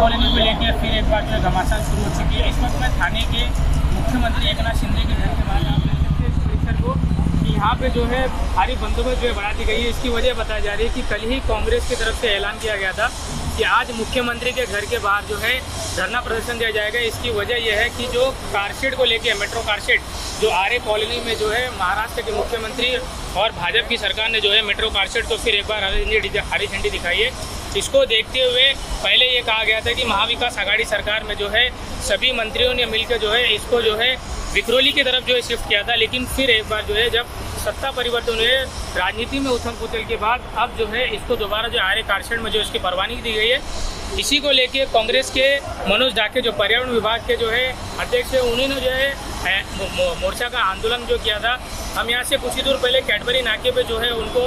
Colony को लेकर फिर एक बार जो है घमासान शुरू हो चुकी है। इस वक्त मैं थाने के मुख्यमंत्री एकनाथ शिंदे के घर के बाहर को कि यहाँ पे जो है भारी बंदोबस्त जो है बढ़ा दी गई है। इसकी वजह बताई जा रही है कि कल ही कांग्रेस की तरफ़ से ऐलान किया गया था कि आज मुख्यमंत्री के घर के बाहर जो है धरना प्रदर्शन दिया जाएगा। इसकी वजह यह है कि जो कारशेड को लेके, मेट्रो कारशेड जो आर्य कॉलोनी में जो है महाराष्ट्र के मुख्यमंत्री और भाजपा की सरकार ने जो है मेट्रो कारशेड को फिर एक बार हरी झंडी दिखाई है। इसको देखते हुए पहले ये कहा गया था कि महाविकास आघाड़ी सरकार में जो है, सभी मंत्रियों ने मिलकर जो है, इसको जो है, विक्रोली की तरफ़ जो है शिफ्ट किया था। लेकिन फिर एक बार जो है, जब सत्ता परिवर्तन हुए, राजनीति में उथल पुथल के बाद, अब जो है, इसको दोबारा जो आर्य कारशेड में जो इसकी परवानगी दी गई है, इसी को लेके कांग्रेस के मनोज डाके, जो पर्यावरण विभाग के जो है, अध्यक्ष है, उन्होंने जो है मोर्चा का आंदोलन जो किया था। हम यहाँ से कुछ ही दूर पहले कैडबरी नाके पे जो है, उनको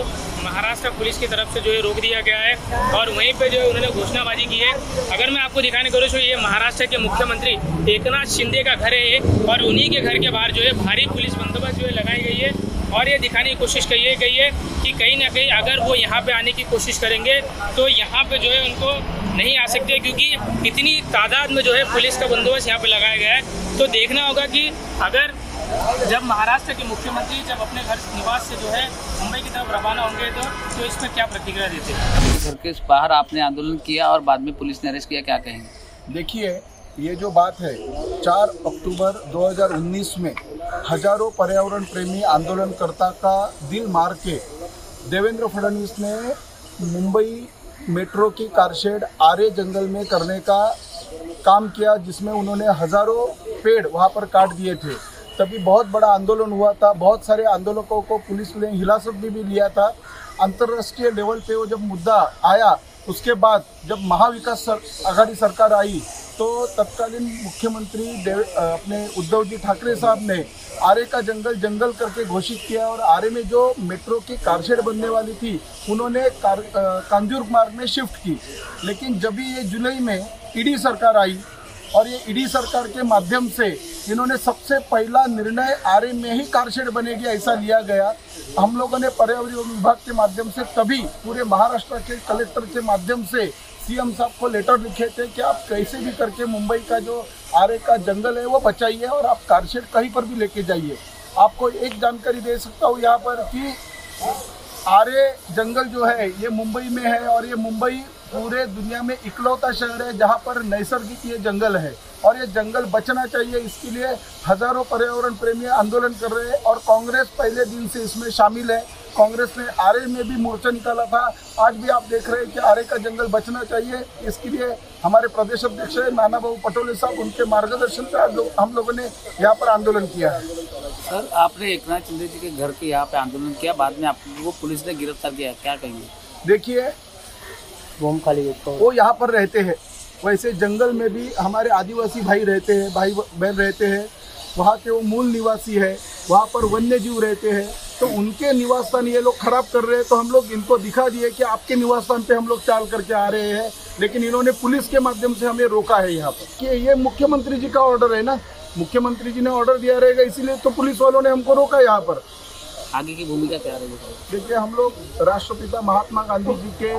महाराष्ट्र पुलिस की तरफ़ से जो है रोक दिया गया है और वहीं पे जो है उन्होंने घोषणाबाजी की है। अगर मैं आपको दिखाने करूँ तो ये महाराष्ट्र के मुख्यमंत्री एकनाथ शिंदे का घर है और उन्हीं के घर के बाहर जो है भारी पुलिस बंदोबस्त जो है लगाई गई है और ये दिखाने की कोशिश की गई है कि कहीं ना कहीं अगर वो यहाँ पे आने की कोशिश करेंगे तो यहाँ पे जो है उनको नहीं आ सकते क्योंकि इतनी तादाद में जो है पुलिस का बंदोबस्त यहाँ पे लगाया गया है। तो देखना होगा कि अगर जब महाराष्ट्र के मुख्यमंत्री जब अपने घर निवास से जो है मुंबई की तरफ़ रवाना होंगे तो तो इस पर क्या प्रतिक्रिया देते हैं? घर के बाहर आपने आंदोलन किया और बाद में पुलिस ने अरेस्ट किया क्या कहेंगे? देखिए ये जो बात है 4 अक्टूबर 2019 में हज़ारों पर्यावरण प्रेमी आंदोलनकर्ता का दिल मार के देवेंद्र फडणवीस ने मुंबई मेट्रो की कारशेड आरे जंगल में करने का काम किया जिसमें उन्होंने हज़ारों पेड़ वहाँ पर काट दिए थे। तभी बहुत बड़ा आंदोलन हुआ था। बहुत सारे आंदोलकों को पुलिस ने हिरासत में भी लिया था। अंतर्राष्ट्रीय लेवल पे वो जब मुद्दा आया उसके बाद जब महाविकास सर, आघाड़ी सरकार आई तो तत्कालीन मुख्यमंत्री अपने उद्धव जी ठाकरे साहब ने आरे का जंगल जंगल करके घोषित किया और आरे में जो मेट्रो की कारशेड बनने वाली थी उन्होंने कांजूर मार्ग में शिफ्ट की। लेकिन जब भी ये जुलाई में ईडी सरकार आई और ये ईडी सरकार के माध्यम से इन्होंने सबसे पहला निर्णय आरे में ही कारशेड बनेगी, ऐसा लिया गया। हम लोगों ने पर्यावरण विभाग के माध्यम से, तभी पूरे महाराष्ट्र के कलेक्टर के माध्यम से सीएम साहब को लेटर लिखे थे कि आप कैसे भी करके मुंबई का जो आरे का जंगल है, वो बचाइए और आप कारशेड कहीं पर भी लेके जाइए। आपको एक जानकारी दे सकता हूँ यहाँ पर कि आरे जंगल जो है, ये मुंबई में है और ये मुंबई पूरे दुनिया में इकलौता शहर है जहाँ पर नैसर्गिक ये जंगल है। और ये जंगल बचना चाहिए इसके लिए हज़ारों पर्यावरण प्रेमी आंदोलन कर रहे हैं और कांग्रेस पहले दिन से इसमें शामिल है। कांग्रेस ने आरे में भी मोर्चा निकाला था। आज भी आप देख रहे हैं कि आरे का जंगल बचना चाहिए। इसके लिए हमारे प्रदेश अध्यक्ष है नाना बाबू पटोले साहब उनके मार्गदर्शन पे हम लोगों ने यहाँ पर आंदोलन किया है। सर आपने एक नाथ शिंदे जी के घर के यहाँ पे आंदोलन किया बाद में आपको पुलिस ने गिरफ़्तार किया क्या कहेंगे? देखिए वो यहाँ पर रहते हैं। वैसे जंगल में भी हमारे आदिवासी भाई रहते हैं, भाई बहन रहते हैं, वहाँ के वो मूल निवासी है, वहाँ पर वन्य जीव रहते हैं तो उनके निवास स्थान ये लोग खराब कर रहे हैं तो हम लोग इनको दिखा दिए कि आपके निवास स्थान पे हम लोग चाल करके आ रहे हैं, लेकिन इन्होंने पुलिस के माध्यम से हमें रोका है यहाँ पर। कि ये मुख्यमंत्री जी का ऑर्डर है ना? मुख्यमंत्री जी ने ऑर्डर दिया रहेगा, इसीलिए तो पुलिस वालों ने हमको रोका यहाँ पर। आगे की भूमिका क्या रहेगी? देखिए हम लोग राष्ट्रपिता महात्मा गांधी जी के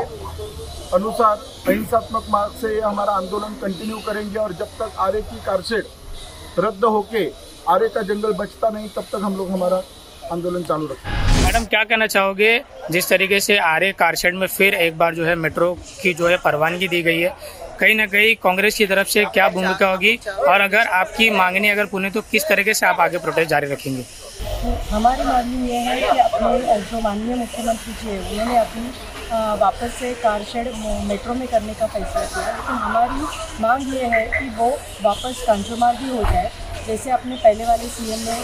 अनुसार अहिंसात्मक मार्ग से हमारा आंदोलन कंटिन्यू करेंगे और जब तक आरे की कारशेड रद्द होके आरे का जंगल बचता नहीं तब तक हम लोग हमारा आंदोलन चालू रखेंगे। मैडम क्या कहना चाहोगे? जिस तरीके से आरे कारशेड में फिर एक बार जो है मेट्रो की जो है परवानगी दी गई है कहीं ना कहीं कांग्रेस की तरफ़ से क्या भूमिका होगी? और अगर आपकी मांगनी अगर पुणे तो किस तरीके से आप आगे प्रोटेस्ट जारी रखेंगे? हमारी मांगनी ये है कि अपने जो माननीय मुख्यमंत्री जी है, उन्होंने अपनी वापस से कार शेड मेट्रो में करने का फैसला किया लेकिन हमारी मांग ये है कि वो वापस कंजुमार भी हो जाए। जैसे अपने पहले वाले सीएम ने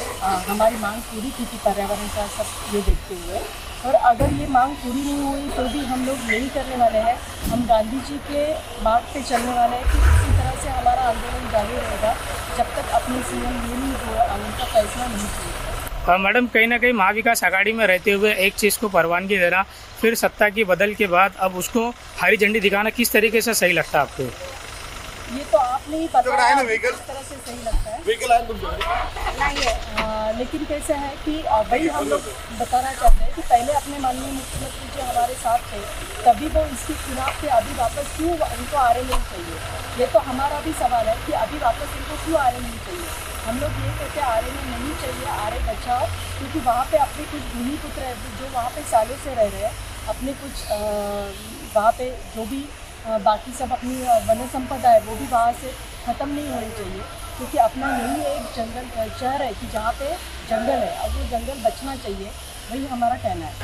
हमारी मांग पूरी की थी पर्यावरण का सब ये देखते हुए। और अगर ये मांग पूरी नहीं हुई तो भी हम लोग यही करने वाले हैं। हम गांधी जी के बात पे चलने वाले हैं कि इसी तरह से हमारा आंदोलन जारी रहेगा। जब तक अपने सीएम ये नहीं हुआ उनका फैसला नहीं किया मैडम कहीं ना कहीं महाविकास आघाड़ी में रहते हुए एक चीज़ को परवानगी देना फिर सत्ता की बदल के बाद अब उसको हरी झंडी दिखाना किस तरीके से सही लगता है आपको? ये तो आपने ही बताया किस तरह से सही लगता है। नहीं है आ, लेकिन कैसे है कि वही हम लोग बताना चाहते हैं कि पहले अपने माननीय मुख्यमंत्री जी हमारे साथ थे तभी वो इसके चुनाव थे अभी वापस क्यों उनको आर नहीं चाहिए? ये तो हमारा भी सवाल है कि अभी वापस इनको क्यों आ रहे नहीं चाहिए? हम लोग ये कहते हैं में नहीं चाहिए आर बचाओ क्योंकि वहाँ पे अपने कुछ भूमि पुत्र जो वहाँ पे सालों से रह रहे हैं, अपने कुछ वहाँ पे जो भी बाकी सब अपनी वन संपदा है, वो भी वहाँ से ख़त्म नहीं होनी चाहिए, क्योंकि अपना यही एक जंगल शहर है कि जहाँ पे जंगल है, और वो जंगल बचना चाहिए, वही हमारा कहना है।